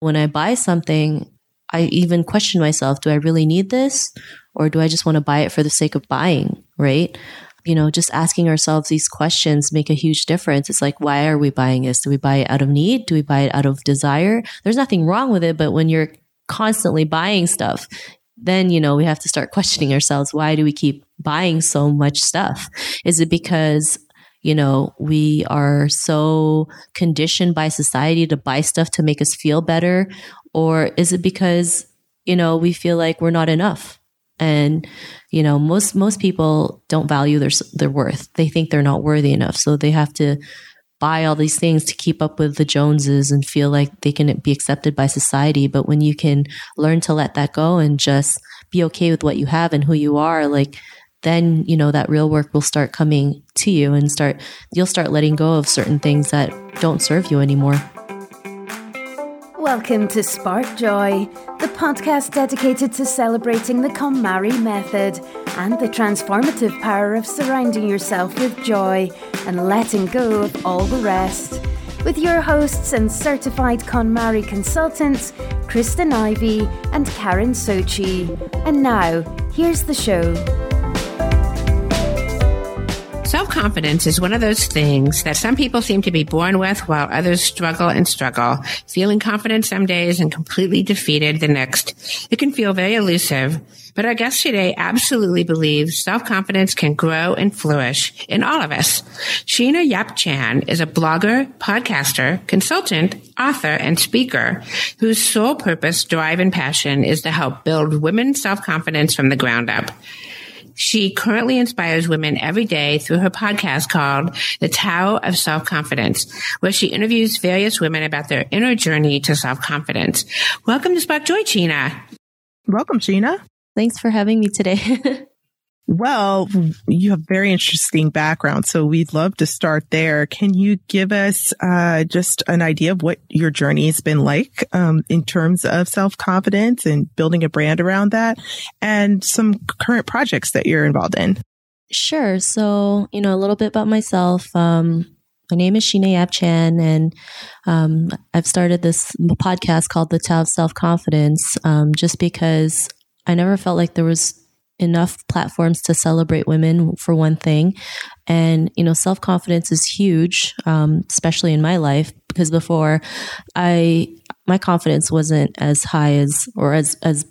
When I buy something, I even question myself, do I really need this? Or do I just want to buy it for the sake of buying? Right. You know, just asking ourselves these questions make a huge difference. It's like, why are we buying this? Do we buy it out of need? Do we buy it out of desire? There's nothing wrong with it, but when you're constantly buying stuff, then, you know, we have to start questioning ourselves. Why do we keep buying so much stuff? Is it because you know, we are so conditioned by society to buy stuff to make us feel better? Or is it because, you know, we feel like we're not enough? And, you know, most, most people don't value their, their worth. They think they're not worthy enough. So they have to buy all these things to keep up with the Joneses and feel like they can be accepted by society. But when you can learn to let that go and just be okay with what you have and who you are, like then you know that real work will start coming to you and start you'll start letting go of certain things that don't serve you anymore Welcome to Spark Joy, the podcast dedicated to celebrating the KonMari method and the transformative power of surrounding yourself with joy and letting go of all the rest. With your hosts and certified KonMari consultants, Kristen Ivy and Karen Sochi. And now, here's the show. Self confidence is one of those things that some people seem to be born with while others struggle and struggle, feeling confident some days and completely defeated the next. It can feel very elusive, but our guest today absolutely believes self-confidence can grow and flourish in all of us. Sheena Yap Chan is a blogger, podcaster, consultant, author, and speaker whose sole purpose, drive, and passion is to help build women's self-confidence from the ground up. She currently inspires women every day through her podcast called The Tao of Self Confidence, where she interviews various women about their inner journey to self confidence. Welcome to Spark Joy, Sheena. Welcome, Sheena. Thanks for having me today. Well, you have very interesting background, so we'd love to start there. Can you give us uh, just an idea of what your journey has been like um, in terms of self confidence and building a brand around that, and some current projects that you're involved in? Sure. So, you know, a little bit about myself. Um, my name is Sheena Yap and um, I've started this podcast called The Tao of Self Confidence um, just because I never felt like there was enough platforms to celebrate women for one thing. And you know self-confidence is huge um, especially in my life because before i my confidence wasn't as high as or as as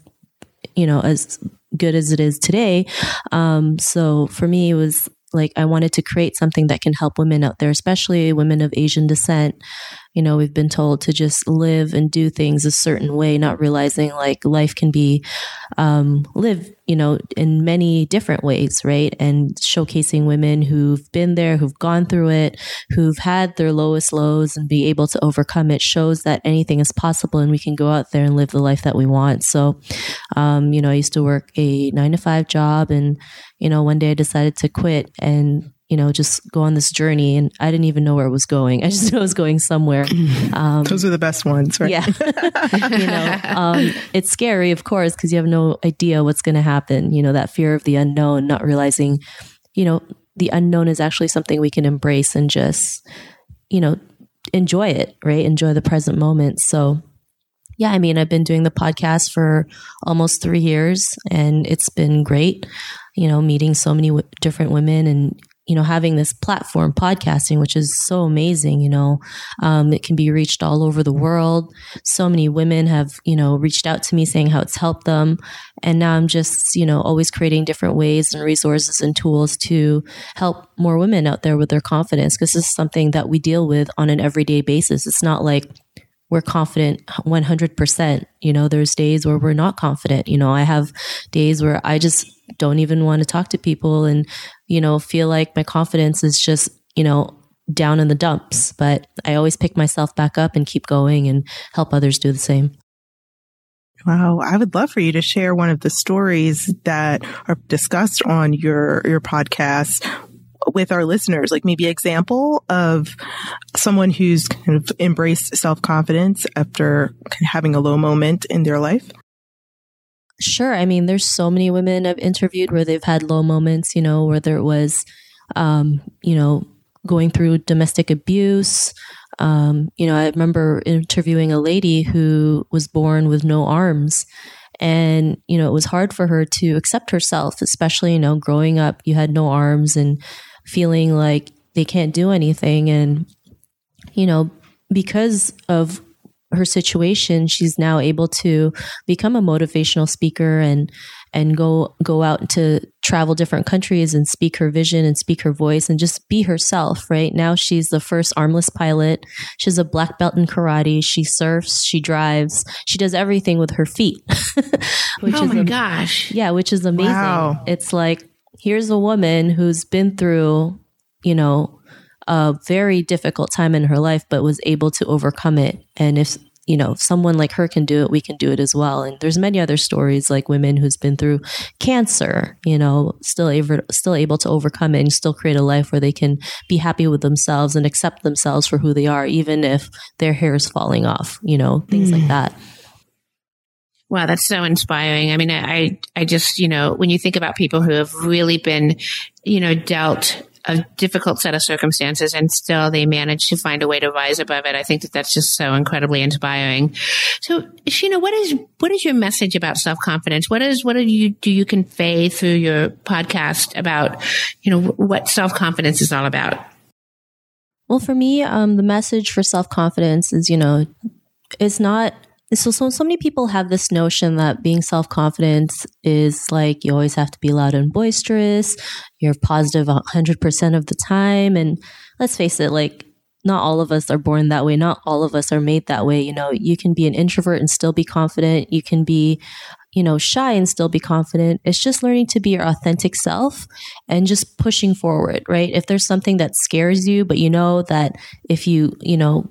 you know as good as it is today. Um, so for me it was like I wanted to create something that can help women out there, especially women of Asian descent, you know, we've been told to just live and do things a certain way, not realizing like life can be um, lived, you know, in many different ways, right? And showcasing women who've been there, who've gone through it, who've had their lowest lows and be able to overcome it shows that anything is possible and we can go out there and live the life that we want. So, um, you know, I used to work a nine to five job and, you know, one day I decided to quit and you know, just go on this journey. And I didn't even know where it was going. I just knew it was going somewhere. Um, Those are the best ones, right? Yeah. you know, um, it's scary, of course, because you have no idea what's going to happen. You know, that fear of the unknown, not realizing, you know, the unknown is actually something we can embrace and just, you know, enjoy it, right? Enjoy the present moment. So, yeah, I mean, I've been doing the podcast for almost three years and it's been great, you know, meeting so many w- different women and you know, having this platform, podcasting, which is so amazing, you know, um, it can be reached all over the world. So many women have, you know, reached out to me saying how it's helped them. And now I'm just, you know, always creating different ways and resources and tools to help more women out there with their confidence because this is something that we deal with on an everyday basis. It's not like, we're confident 100%. You know, there's days where we're not confident. You know, I have days where I just don't even want to talk to people and, you know, feel like my confidence is just, you know, down in the dumps. But I always pick myself back up and keep going and help others do the same. Wow, I would love for you to share one of the stories that are discussed on your your podcast with our listeners, like maybe example of someone who's kind of embraced self confidence after having a low moment in their life? Sure. I mean, there's so many women I've interviewed where they've had low moments, you know, whether it was, um, you know, going through domestic abuse. Um, you know, I remember interviewing a lady who was born with no arms. And, you know, it was hard for her to accept herself, especially, you know, growing up, you had no arms and feeling like they can't do anything. And, you know, because of her situation, she's now able to become a motivational speaker and and go go out to travel different countries and speak her vision and speak her voice and just be herself. Right now, she's the first armless pilot. She's a black belt in karate. She surfs. She drives. She does everything with her feet. which oh is my am- gosh! Yeah, which is amazing. Wow. It's like here's a woman who's been through, you know, a very difficult time in her life, but was able to overcome it. And if you know if someone like her can do it we can do it as well and there's many other stories like women who's been through cancer you know still able still able to overcome it and still create a life where they can be happy with themselves and accept themselves for who they are even if their hair is falling off you know things mm. like that Wow, that's so inspiring. I mean, I, I just, you know, when you think about people who have really been, you know, dealt a difficult set of circumstances and still they manage to find a way to rise above it. I think that that's just so incredibly inspiring. So, Sheena, what is, what is your message about self confidence? What is, what do you, do you convey through your podcast about, you know, what self confidence is all about? Well, for me, um, the message for self confidence is, you know, it's not so, so so many people have this notion that being self-confident is like you always have to be loud and boisterous. You're positive 100% of the time. And let's face it like not all of us are born that way. Not all of us are made that way. You know you can be an introvert and still be confident. You can be you know shy and still be confident. It's just learning to be your authentic self and just pushing forward right? If there's something that scares you but you know that if you you know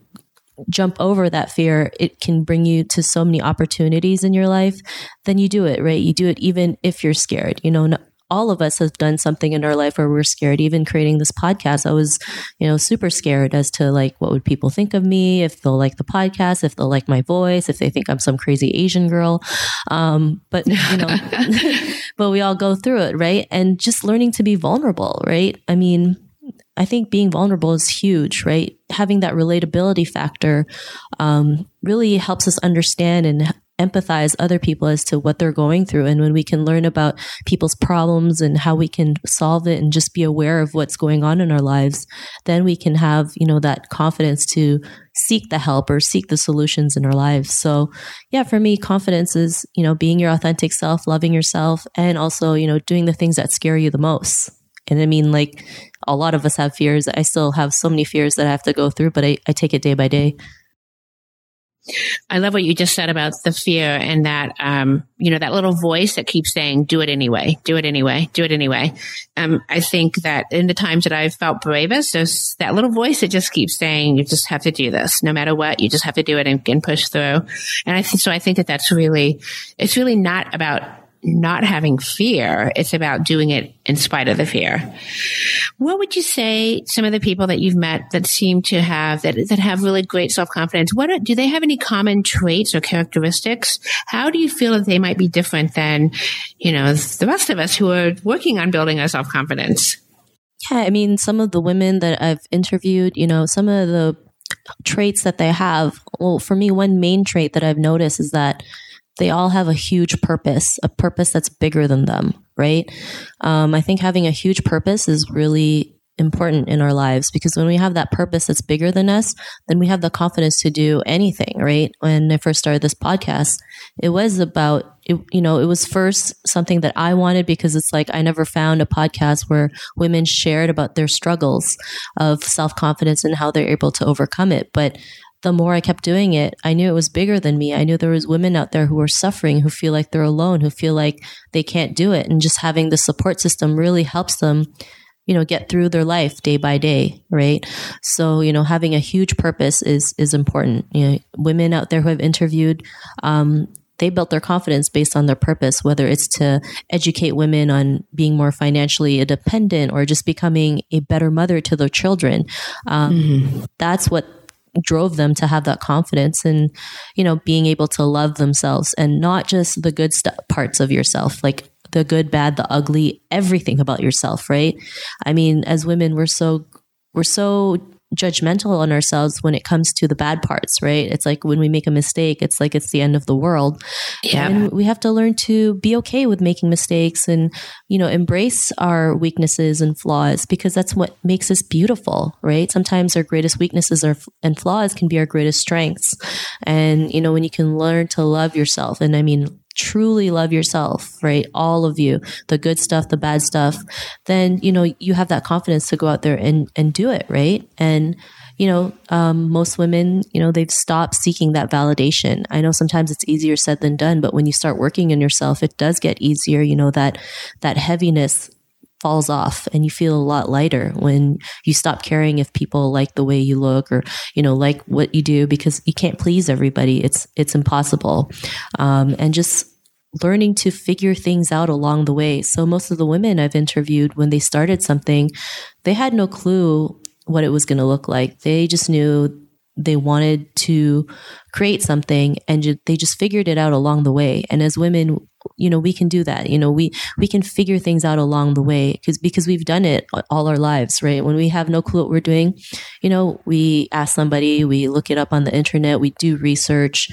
jump over that fear, it can bring you to so many opportunities in your life, then you do it, right? You do it even if you're scared. You know, all of us have done something in our life where we're scared. Even creating this podcast, I was, you know, super scared as to like what would people think of me, if they'll like the podcast, if they'll like my voice, if they think I'm some crazy Asian girl. Um, but you know, but we all go through it, right? And just learning to be vulnerable, right? I mean, I think being vulnerable is huge, right? Having that relatability factor um, really helps us understand and empathize other people as to what they're going through. And when we can learn about people's problems and how we can solve it and just be aware of what's going on in our lives, then we can have, you know, that confidence to seek the help or seek the solutions in our lives. So yeah, for me, confidence is, you know, being your authentic self, loving yourself, and also, you know, doing the things that scare you the most. And I mean, like a lot of us have fears. I still have so many fears that I have to go through, but I, I take it day by day. I love what you just said about the fear and that, um, you know, that little voice that keeps saying, do it anyway, do it anyway, do it anyway. Um, I think that in the times that I've felt bravest, there's that little voice that just keeps saying, you just have to do this no matter what. You just have to do it and, and push through. And I think, so I think that that's really, it's really not about not having fear. It's about doing it in spite of the fear. What would you say some of the people that you've met that seem to have that that have really great self confidence? What are, do they have any common traits or characteristics? How do you feel that they might be different than you know the rest of us who are working on building our self confidence? Yeah, I mean, some of the women that I've interviewed, you know, some of the traits that they have. Well, for me, one main trait that I've noticed is that they all have a huge purpose, a purpose that's bigger than them, right? Um, I think having a huge purpose is really important in our lives because when we have that purpose that's bigger than us, then we have the confidence to do anything, right? When I first started this podcast, it was about, it, you know, it was first something that I wanted because it's like I never found a podcast where women shared about their struggles of self confidence and how they're able to overcome it. But the more I kept doing it, I knew it was bigger than me. I knew there was women out there who are suffering, who feel like they're alone, who feel like they can't do it. And just having the support system really helps them, you know, get through their life day by day, right? So, you know, having a huge purpose is is important. You know, women out there who I've interviewed, um, they built their confidence based on their purpose, whether it's to educate women on being more financially independent or just becoming a better mother to their children. Um, mm-hmm. That's what drove them to have that confidence and you know being able to love themselves and not just the good st- parts of yourself like the good bad the ugly everything about yourself right? I mean as women we're so we're so judgmental on ourselves when it comes to the bad parts, right? It's like when we make a mistake, it's like it's the end of the world. Yeah. And we have to learn to be okay with making mistakes and, you know, embrace our weaknesses and flaws because that's what makes us beautiful, right? Sometimes our greatest weaknesses are, and flaws can be our greatest strengths. And, you know, when you can learn to love yourself, and I mean, truly love yourself, right? All of you, the good stuff, the bad stuff, then, you know, you have that confidence to go out there and, and do it, right? And, you know, um, most women, you know, they've stopped seeking that validation. I know sometimes it's easier said than done, but when you start working in yourself, it does get easier. You know, that, that heaviness falls off and you feel a lot lighter when you stop caring if people like the way you look or you know like what you do because you can't please everybody. It's it's impossible. Um, and just learning to figure things out along the way. So most of the women i've interviewed when they started something they had no clue what it was going to look like. They just knew they wanted to create something and they just figured it out along the way. And as women you know we can do that. You know we we can figure things out along the way because because we've done it all our lives right? When we have no clue what we're doing you know we ask somebody we look it up on the internet we do research.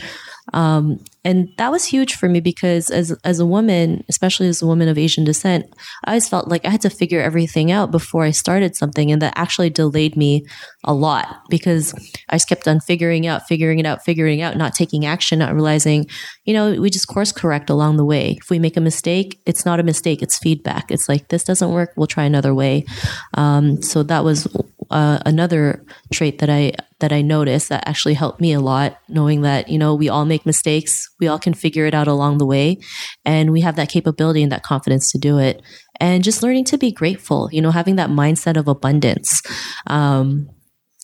Um, and that was huge for me because as as a woman, especially as a woman of Asian descent, I always felt like I had to figure everything out before I started something, and that actually delayed me a lot because I just kept on figuring out, figuring it out, figuring it out, not taking action, not realizing, you know, we just course correct along the way. If we make a mistake, it's not a mistake; it's feedback. It's like this doesn't work, we'll try another way. Um, so that was uh, another trait that I that I noticed that actually helped me a lot, knowing that you know we all make mistakes, we all can figure it out along the way, and we have that capability and that confidence to do it. And just learning to be grateful, you know, having that mindset of abundance. Um,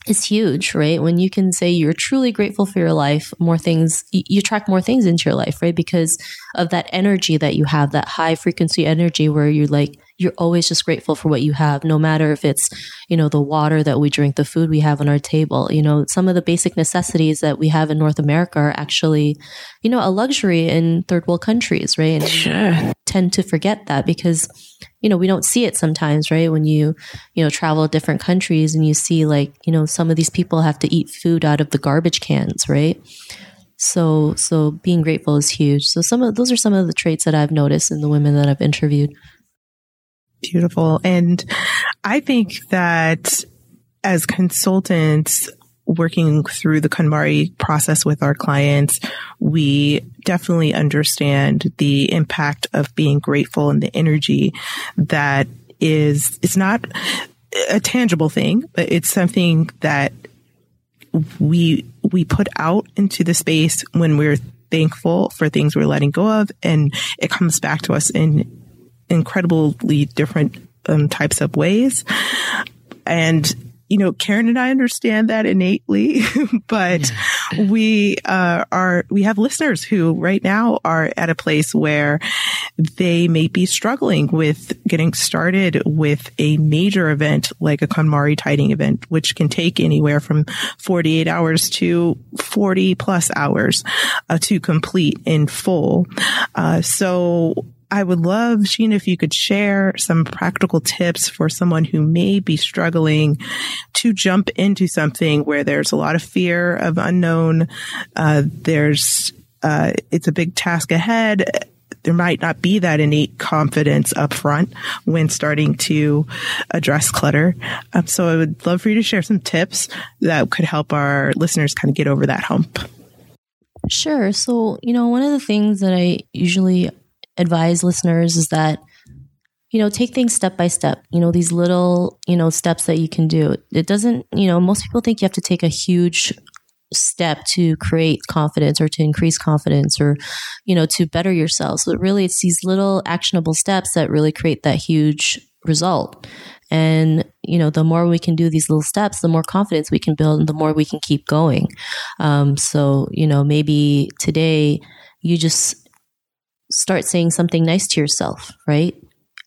is huge, right? When you can say you're truly grateful for your life, more things, you attract more things into your life, right? Because of that energy that you have, that high frequency energy where you're like, you're always just grateful for what you have, no matter if it's, you know, the water that we drink, the food we have on our table. You know, some of the basic necessities that we have in North America are actually, you know, a luxury in third world countries, right? And Sure. tend to forget that because, you know, we don't see it sometimes, right? When you, you know, travel to different countries and you see like, you know, some of these people have to eat food out of the garbage cans, right? So, so being grateful is huge. So some of those are some of the traits that I've noticed in the women that I've interviewed. Beautiful. And I think that as consultants working through the KonMari process with our clients, we definitely understand the impact of being grateful and the energy that is, it's not a tangible thing, but it's something that we, we put out into the space when we're thankful for things we're letting go of and it comes back to us in incredibly different um, types of ways. And, you know, Karen and I understand that innately, but we uh, are, we have listeners who right now are at a place where they may be struggling with getting started with a major event like a KonMari tiding event, which can take anywhere from 48 hours to 40 plus hours uh, to complete in full. Uh, so I would love, Sheena, if you could share some practical tips for someone who may be struggling to jump into something where there's a lot of fear of unknown. Uh, there's, uh, it's a big task ahead. There might not be that innate confidence up front when starting to address clutter. Um, so I would love for you to share some tips that could help our listeners kind of get over that hump. Sure. So, you know, one of the things that I usually advise listeners is that you know take things step by step you know these little you know steps that you can do. It doesn't you know most people think you have to take a huge step to create confidence or to increase confidence or you know to better yourself so really it's these little actionable steps that really create that huge result. And you know the more we can do these little steps the more confidence we can build and the more we can keep going. Um, so you know maybe today you just start saying something nice to yourself, right?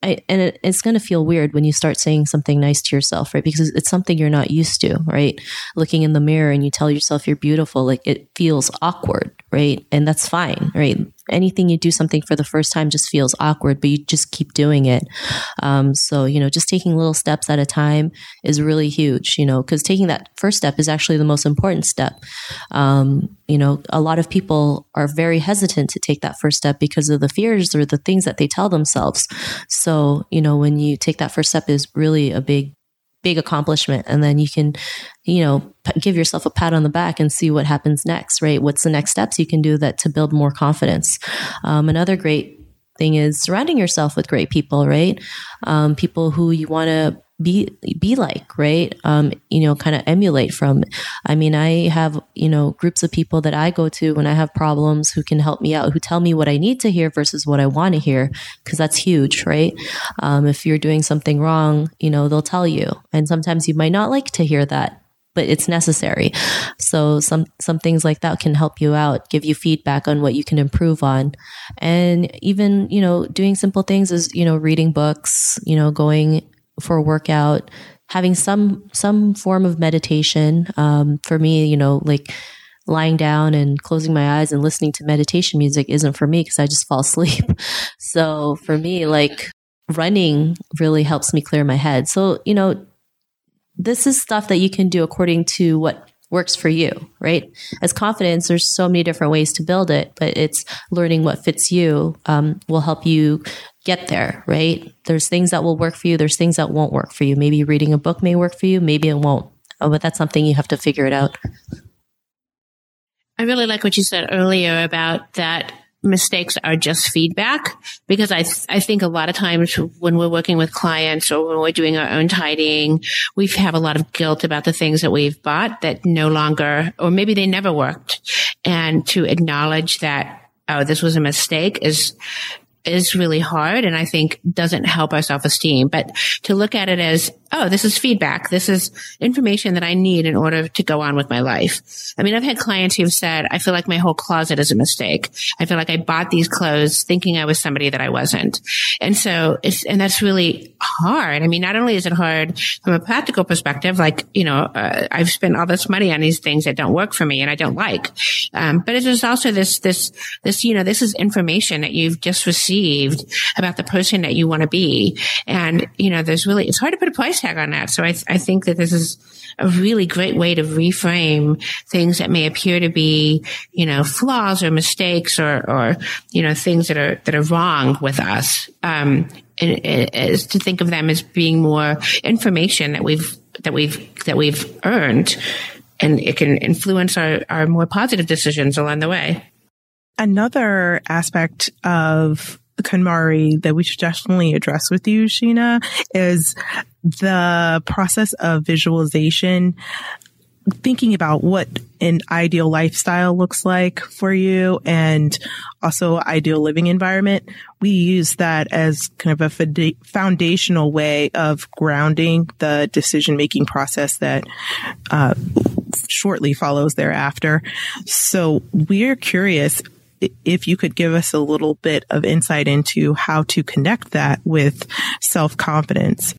I, and it, it's going to feel weird when you start saying something nice to yourself, right? Because it's something you're not used to, right? Looking in the mirror and you tell yourself you're beautiful, like it feels awkward, right? And that's fine, right? Anything you do something for the first time just feels awkward, but you just keep doing it. Um, so, you know, just taking little steps at a time is really huge, you know, because taking that first step is actually the most important step. Um, you know, a lot of people are very hesitant to take that first step because of the fears or the things that they tell themselves. So, you know, when you take that first step is really a big big accomplishment. And then you can you know give yourself a pat on the back and see what happens next right? What's the next steps you can do that to build more confidence? Um, another great thing is surrounding yourself with great people right? Um, people who you want to be be like right? Um, you know kind of emulate from. I mean i have you know groups of people that i go to when i have problems who can help me out who tell me what i need to hear versus what i want to hear because that's huge right? Um, if you're doing something wrong you know they'll tell you. And sometimes you might not like to hear that but it's necessary. So some some things like that can help you out, give you feedback on what you can improve on. And even, you know, doing simple things is, you know, reading books, you know, going for a workout, having some some form of meditation. Um, for me, you know, like lying down and closing my eyes and listening to meditation music isn't for me because I just fall asleep. so for me, like running really helps me clear my head. So, you know, this is stuff that you can do according to what works for you, right? As confidence, there's so many different ways to build it, but it's learning what fits you um, will help you get there, right? There's things that will work for you. There's things that won't work for you. Maybe reading a book may work for you. Maybe it won't. Oh, but that's something you have to figure it out. I really like what you said earlier about that mistakes are just feedback because I, th- I think a lot of times when we're working with clients or when we're doing our own tidying, we have a lot of guilt about the things that we've bought that no longer, or maybe they never worked. And to acknowledge that, oh, this was a mistake is is really hard and I think doesn't help our self-esteem. But to look at it as, oh, this is feedback. This is information that I need in order to go on with my life. I mean, I've had clients who've said, I feel like my whole closet is a mistake. I feel like I bought these clothes thinking I was somebody that I wasn't. And so it's, and that's really hard. I mean, not only is it hard from a practical perspective, like, you know, uh, I've spent all this money on these things that don't work for me and I don't like. Um, but it is also this, this, this, you know, this is information that you've just received about the person that you want to be. And, you know, there's really, it's hard to put a price on that. So I, I think that this is a really great way to reframe things that may appear to be, you know, flaws or mistakes or, or, you know, things that are, that are wrong with us. Um, is to think of them as being more information that we've, that we've, that we've earned and it can influence our, our more positive decisions along the way. Another aspect of KonMari that we should definitely address with you, Sheena, is the process of visualization, thinking about what an ideal lifestyle looks like for you and also ideal living environment. We use that as kind of a foundational way of grounding the decision making process that uh, shortly follows thereafter. So we're curious if you could give us a little bit of insight into how to connect that with self confidence.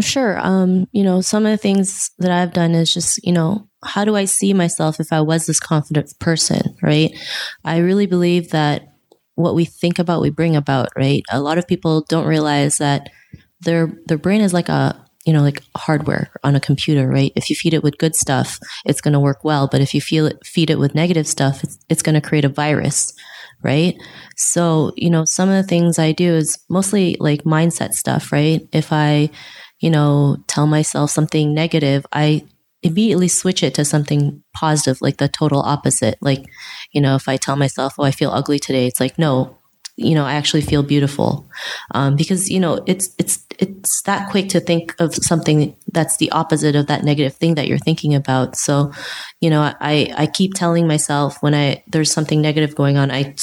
Sure. Um, you know, some of the things that I've done is just, you know, how do I see myself if I was this confident person, right? I really believe that what we think about, we bring about, right? A lot of people don't realize that their their brain is like a you know, like hardware on a computer, right? If you feed it with good stuff, it's going to work well. But if you feel it, feed it with negative stuff, it's, it's going to create a virus, right? So, you know, some of the things I do is mostly like mindset stuff, right? If I, you know, tell myself something negative, I immediately switch it to something positive, like the total opposite. Like, you know, if I tell myself, oh, I feel ugly today, it's like, no, you know, I actually feel beautiful. Um, because, you know, it's, it's, it's that quick to think of something that's the opposite of that negative thing that you're thinking about. So, you know, I, I keep telling myself when I, there's something negative going on, I,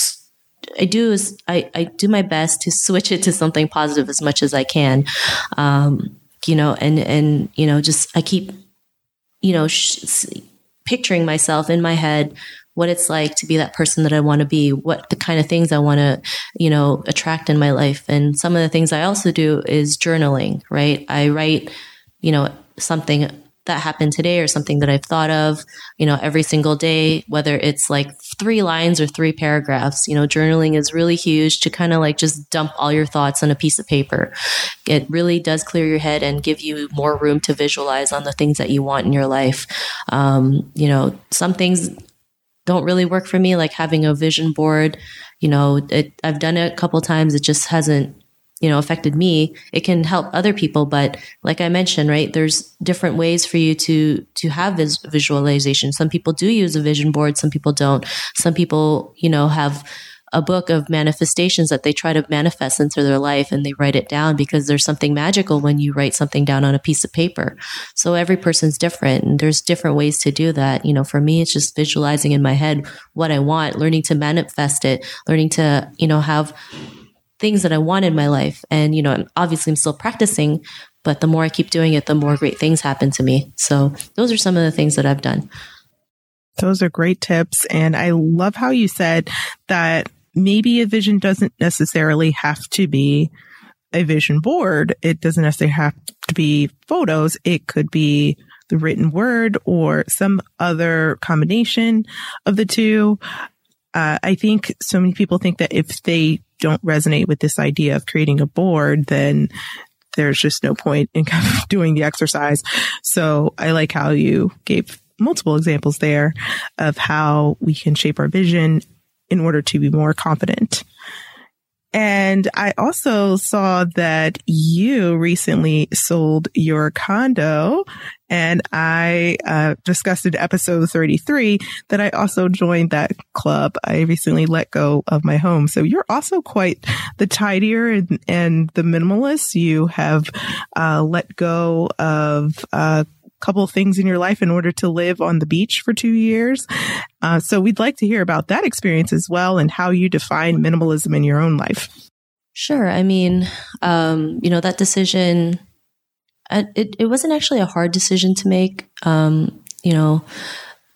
I do is I, I do my best to switch it to something positive as much as I can. Um, you know, and, and, you know, just I keep, you know, sh- picturing myself in my head what it's like to be that person that I want to be, what the kind of things I want to, you know, attract in my life. And some of the things I also do is journaling, right? I write, you know, something that happened today or something that I've thought of, you know, every single day, whether it's like three lines or three paragraphs. You know, journaling is really huge to kind of like just dump all your thoughts on a piece of paper. It really does clear your head and give you more room to visualize on the things that you want in your life. Um, you know, some things don't really work for me, like having a vision board. You know, it, I've done it a couple times. It just hasn't you know affected me it can help other people but like i mentioned right there's different ways for you to to have this visualization some people do use a vision board some people don't some people you know have a book of manifestations that they try to manifest into their life and they write it down because there's something magical when you write something down on a piece of paper. So every person's different and there's different ways to do that. You know, for me, it's just visualizing in my head what I want, learning to manifest it, learning to, you know, have things that I want in my life. And, you know, obviously I'm still practicing, but the more I keep doing it, the more great things happen to me. So those are some of the things that I've done. Those are great tips. And I love how you said that maybe a vision doesn't necessarily have to be a vision board. It doesn't necessarily have to be photos. It could be the written word or some other combination of the two. Uh, I think so many people think that if they don't resonate with this idea of creating a board, then there's just no point in kind of doing the exercise. So I like how you gave multiple examples there of how we can shape our vision in order to be more confident. And I also saw that you recently sold your condo and I uh, discussed in episode 33 that I also joined that club. I recently let go of my home. So you're also quite the tidier and, and the minimalist. You have uh, let go of uh, couple things in your life in order to live on the beach for two years. Uh, so we'd like to hear about that experience as well and how you define minimalism in your own life. Sure. I mean, um, you know, that decision, uh, it, it wasn't actually a hard decision to make. Um, you know,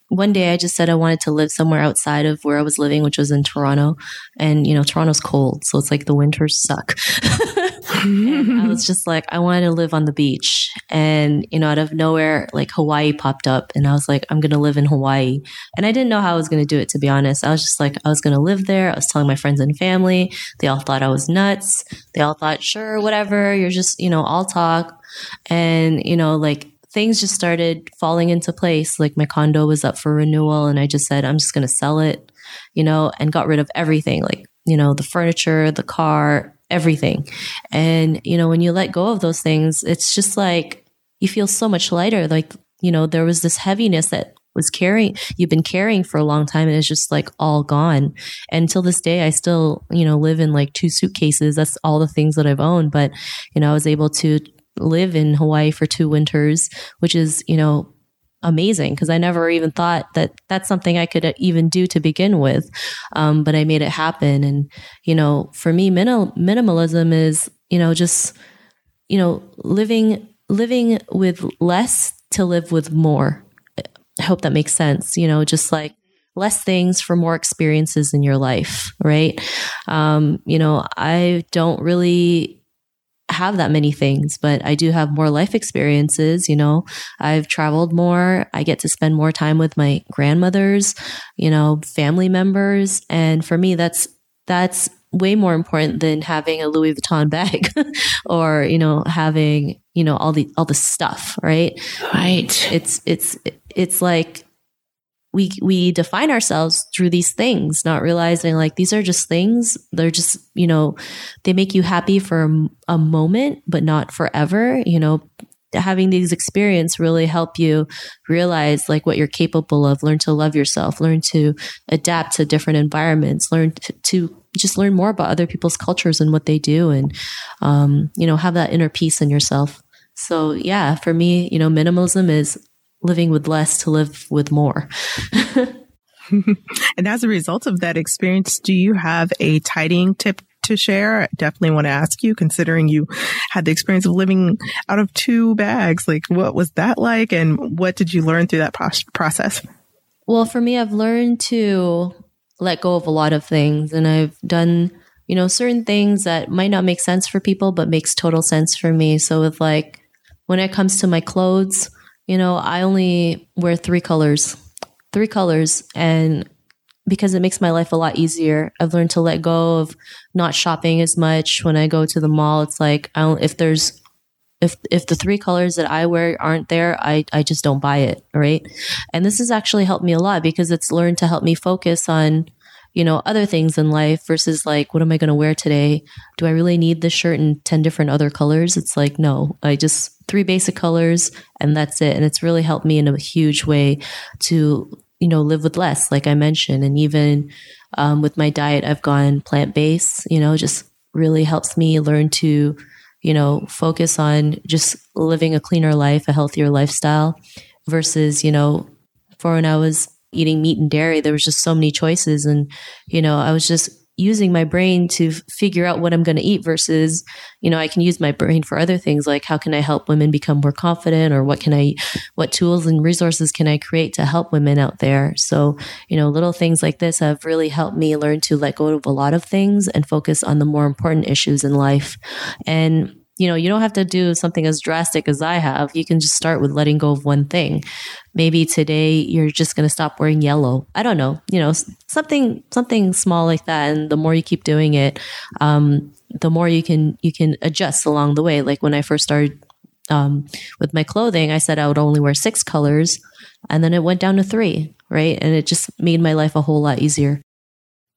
one day I just said I wanted to live somewhere outside of where I was living, which was in Toronto. And, you know, Toronto's cold. So it's like the winters suck. I was just like, I wanted to live on the beach. And, you know, out of nowhere, like Hawaii popped up and I was like, I'm going to live in Hawaii. And I didn't know how I was going to do it, to be honest. I was just like, I was going to live there. I was telling my friends and family. They all thought I was nuts. They all thought, sure, whatever. You're just, you know, all talk. And, you know, like things just started falling into place. Like my condo was up for renewal and I just said, I'm just going to sell it, you know, and got rid of everything like, you know, the furniture, the car, everything. And, you know, when you let go of those things, it's just like you feel so much lighter. Like, you know, there was this heaviness that was carrying you've been carrying for a long time and it's just like all gone and until this day i still you know live in like two suitcases that's all the things that i've owned but you know i was able to live in hawaii for two winters which is you know amazing because I never even thought that that's something I could even do to begin with. Um, but I made it happen. And, you know, for me, minimal, minimalism is, you know, just, you know, living, living with less to live with more. I hope that makes sense. You know, just like less things for more experiences in your life, right? Um, you know, I don't really have that many things, but I do have more life experiences. You know, I've traveled more. I get to spend more time with my grandmothers, you know, family members. And for me, that's, that's way more important than having a Louis Vuitton bag or, you know, having, you know, all the, all the stuff, right? Right. It's, it's, it's like, we we define ourselves through these things not realizing like these are just things. They're just you know they make you happy for a, moment but not forever. You know having these experience really help you realize like what you're capable of. Learn to love yourself. Learn to adapt to different environments. Learn to, to just learn more about other people's cultures and what they do and um, you know have that inner peace in yourself. So yeah for me you know minimalism is living with less to live with more. and as a result of that experience, do you have a tidying tip to share? I definitely want to ask you, considering you had the experience of living out of two bags. Like, what was that like? And what did you learn through that process? Well, for me, I've learned to let go of a lot of things. And I've done, you know, certain things that might not make sense for people, but makes total sense for me. So, with like, when it comes to my clothes, you know, I only wear three colors, three colors. And because it makes my life a lot easier, I've learned to let go of not shopping as much. When I go to the mall, it's like, I don't, if there's, if, if the three colors that I wear aren't there, I, I just don't buy it. Right. And this has actually helped me a lot because it's learned to help me focus on, you know, other things in life versus like, what am I going to wear today? Do I really need this shirt in 10 different other colors? It's like, no, I just three basic colors and that's it. And it's really helped me in a huge way to, you know, live with less, like I mentioned. And even um, with my diet, I've gone plant based, you know, just really helps me learn to, you know, focus on just living a cleaner life, a healthier lifestyle versus, you know, for when I was eating meat and dairy, there was just so many choices. And, you know, I was just using my brain to figure out what I'm going to eat versus, you know, I can use my brain for other things like how can I help women become more confident or what can I, what tools and resources can I create to help women out there? So, you know, little things like this have really helped me learn to let go of a lot of things and focus on the more important issues in life. And you know, you don't have to do something as drastic as I have. You can just start with letting go of one thing. Maybe today you're just going to stop wearing yellow. I don't know, you know, something something small like that. And the more you keep doing it, um, the more you can you can adjust along the way. Like when I first started um, with my clothing, I said I would only wear six colors, and then it went down to three, right? And it just made my life a whole lot easier.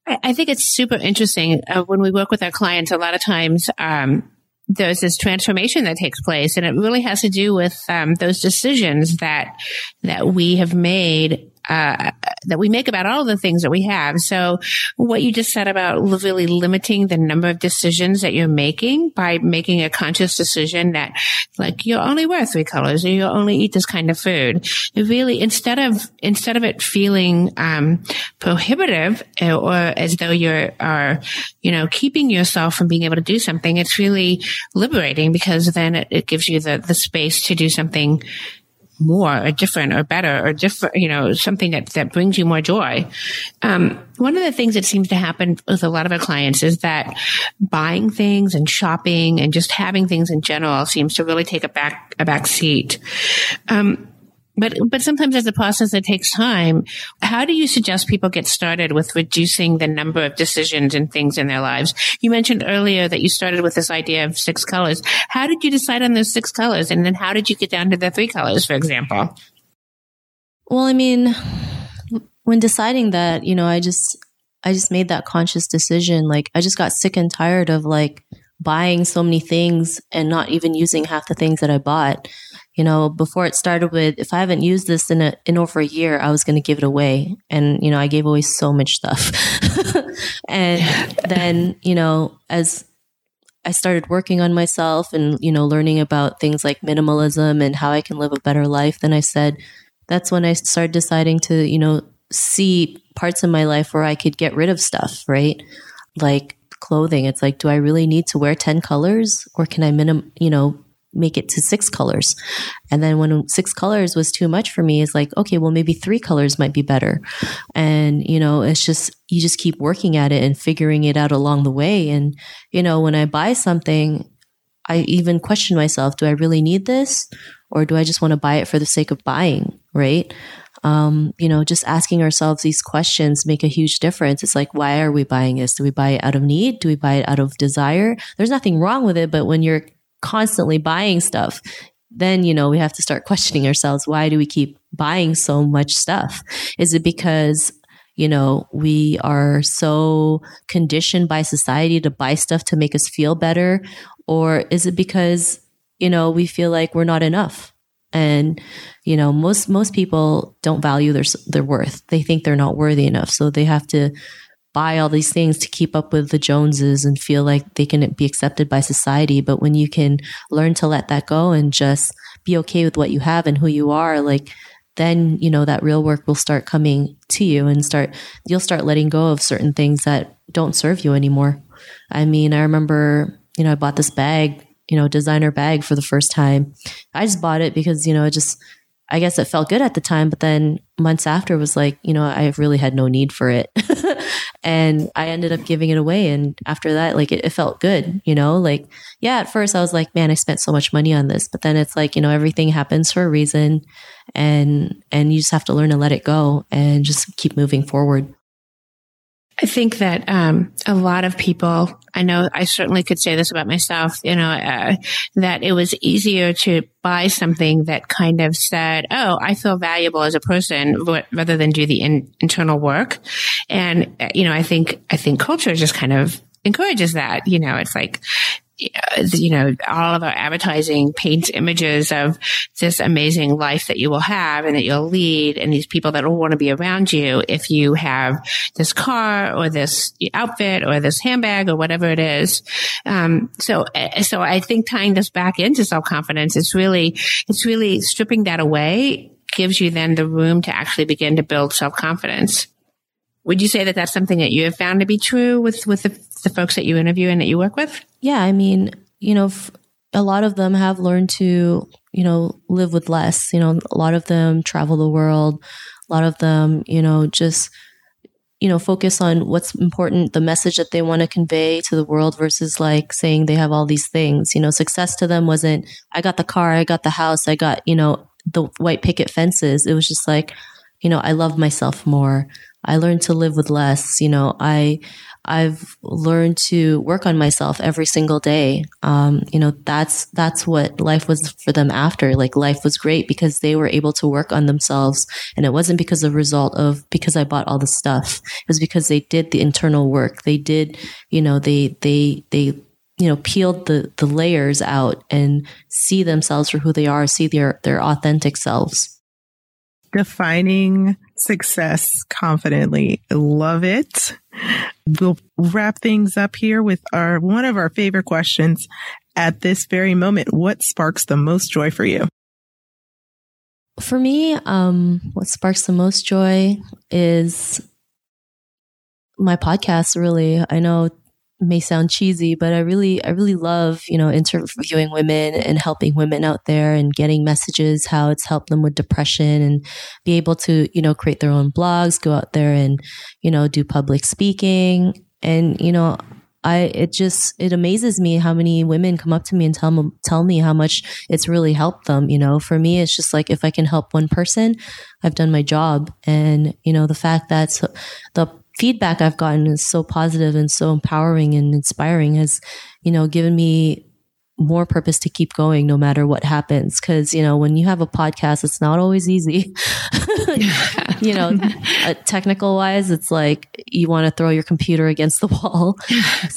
I think it's super interesting uh, when we work with our clients. A lot of times, um, there's this transformation that takes place and it really has to do with um, those decisions that that we have made uh, that we make about all the things that we have. So what you just said about really limiting the number of decisions that you're making by making a conscious decision that like you're only wear three colors or you only eat this kind of food. Really, instead of, instead of it feeling, um, prohibitive uh, or as though you're, are, you know, keeping yourself from being able to do something, it's really liberating because then it, it gives you the, the space to do something more or different or better or different, you know, something that, that brings you more joy. Um, one of the things that seems to happen with a lot of our clients is that buying things and shopping and just having things in general seems to really take a back, a back seat. Um, but but sometimes as a process that takes time. How do you suggest people get started with reducing the number of decisions and things in their lives? You mentioned earlier that you started with this idea of six colors. How did you decide on those six colors, and then how did you get down to the three colors, for example? Well, I mean, when deciding that, you know, I just I just made that conscious decision. Like I just got sick and tired of like buying so many things and not even using half the things that I bought you know, before it started with, if I haven't used this in a, in over a year, I was going to give it away. And, you know, I gave away so much stuff. and then, you know, as I started working on myself and, you know, learning about things like minimalism and how I can live a better life, then I said, that's when I started deciding to, you know, see parts of my life where I could get rid of stuff, right? Like clothing. It's like, do I really need to wear 10 colors or can I minim, you know, make it to six colors. And then when six colors was too much for me, it's like, okay, well, maybe three colors might be better. And, you know, it's just, you just keep working at it and figuring it out along the way. And, you know, when I buy something, I even question myself, do I really need this? Or do I just want to buy it for the sake of buying? Right. Um, you know, just asking ourselves these questions make a huge difference. It's like, why are we buying this? Do we buy it out of need? Do we buy it out of desire? There's nothing wrong with it, but when you're constantly buying stuff, then, you know, we have to start questioning ourselves. Why do we keep buying so much stuff? Is it because you know, we are so conditioned by society to buy stuff to make us feel better? Or is it because, you know, we feel like we're not enough? And, you know, most, most people don't value their, their worth. They think they're not worthy enough. So they have to buy all these things to keep up with the Joneses and feel like they can be accepted by society. But when you can learn to let that go and just be okay with what you have and who you are, like, then, you know, that real work will start coming to you and start, you'll start letting go of certain things that don't serve you anymore. I mean, I remember, you know, I bought this bag, you know, designer bag for the first time. I just bought it because, you know, it just, I guess it felt good at the time, but then months after was like, you know, I really had no need for it. and I ended up giving it away. And after that, like it, it felt good, you know, like, yeah, at first I was like, man, I spent so much money on this, but then it's like, you know, everything happens for a reason and, and you just have to learn to let it go and just keep moving forward. I think that um, a lot of people, I know I certainly could say this about myself, you know, uh, that it was easier to buy something that kind of said, oh, I feel valuable as a person rather than do the in- internal work. And, uh, you know, I think, I think culture just kind of encourages that. You know, it's like, you know, all of our advertising paints images of this amazing life that you will have and that you'll lead and these people that will want to be around you if you have this car or this outfit or this handbag or whatever it is. Um, so, so I think tying this back into self-confidence is really, it's really stripping that away gives you then the room to actually begin to build self-confidence. Would you say that that's something that you have found to be true with, with the, the folks that you interview and that you work with? Yeah. I mean, you know, f- a lot of them have learned to, you know, live with less. You know, a lot of them travel the world. A lot of them, you know, just, you know, focus on what's important, the message that they want to convey to the world versus like saying they have all these things. You know, success to them wasn't, I got the car, I got the house, I got, you know, the white picket fences. It was just like, you know, I love myself more. I learned to live with less. You know, I, I've learned to work on myself every single day. Um, you know, that's, that's what life was for them after. Like life was great because they were able to work on themselves. And it wasn't because of result of because I bought all the stuff. It was because they did the internal work. They did, you know, they, they, they, you know, peeled the, the layers out and see themselves for who they are, see their, their authentic selves defining success confidently. Love it. We'll wrap things up here with our one of our favorite questions at this very moment. What sparks the most joy for you? For me, um, what sparks the most joy is my podcast, really. I know may sound cheesy, but I really, I really love, you know, interviewing women and helping women out there and getting messages, how it's helped them with depression and be able to, you know, create their own blogs, go out there and, you know, do public speaking. And, you know, I, it just, it amazes me how many women come up to me and tell me, tell me how much it's really helped them. You know, for me, it's just like, if I can help one person, I've done my job. And, you know, the fact that the feedback I've gotten is so positive and so empowering and inspiring has, you know, given me more purpose to keep going no matter what happens. Cause, you know, when you have a podcast, it's not always easy. you know, uh, technical wise, it's like you want to throw your computer against the wall.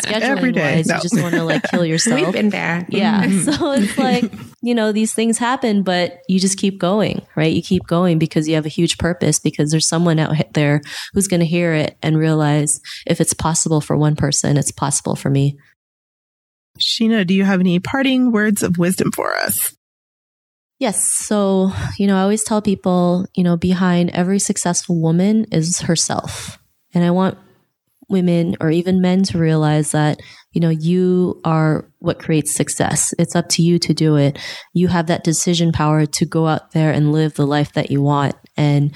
Scheduling wise, no. you just want to like kill yourself. We've been there. Yeah. Mm-hmm. So it's like, you know, these things happen, but you just keep going, right? You keep going because you have a huge purpose because there's someone out there who's going to hear it and realize if it's possible for one person, it's possible for me. Sheena, do you have any parting words of wisdom for us? Yes. So, you know, I always tell people, you know, behind every successful woman is herself. And I want women or even men to realize that, you know, you are what creates success. It's up to you to do it. You have that decision power to go out there and live the life that you want. And,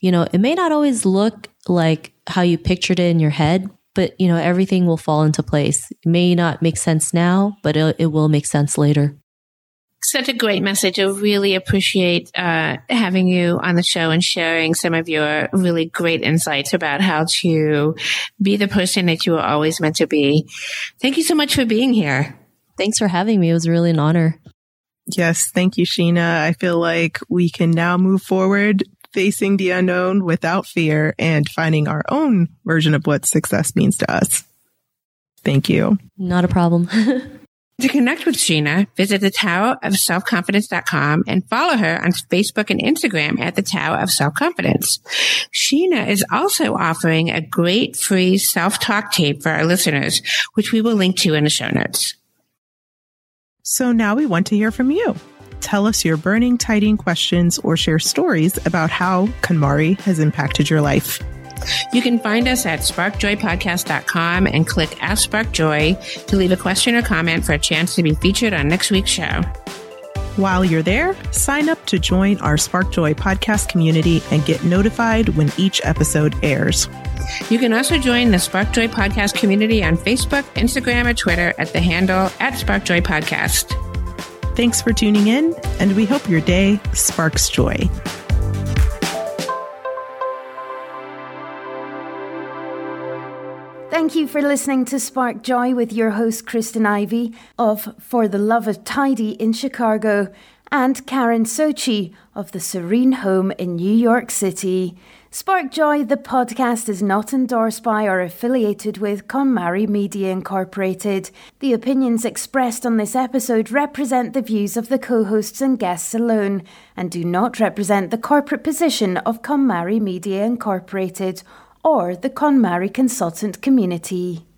you know, it may not always look like how you pictured it in your head, but you know everything will fall into place. It may not make sense now, but it, it will make sense later. Such a great message. I really appreciate uh, having you on the show and sharing some of your really great insights about how to be the person that you were always meant to be. Thank you so much for being here. Thanks for having me. It was really an honor. Yes, thank you, Sheena. I feel like we can now move forward facing the unknown without fear and finding our own version of what success means to us. Thank you. Not a problem. to connect with Sheena, visit the Tower of Self-Confidence.com and follow her on Facebook and Instagram at the Tower of Self-Confidence. Sheena is also offering a great free self-talk tape for our listeners, which we will link to in the show notes. So now we want to hear from you tell us your burning tiding questions or share stories about how KonMari has impacted your life. You can find us at sparkjoypodcast.com and click Ask Spark Joy to leave a question or comment for a chance to be featured on next week's show. While you're there, sign up to join our Spark Joy podcast community and get notified when each episode airs. You can also join the Spark Joy podcast community on Facebook, Instagram, or Twitter at the handle at Spark Joy Podcast. Thanks for tuning in, and we hope your day sparks joy. Thank you for listening to Spark Joy with your host, Kristen Ivy of For the Love of Tidy in Chicago and Karen Sochi of the Serene Home in New York City. Spark Joy, the podcast, is not endorsed by or affiliated with KonMari Media Incorporated. The opinions expressed on this episode represent the views of the co hosts and guests alone and do not represent the corporate position of KonMari Media Incorporated or the KonMari consultant community.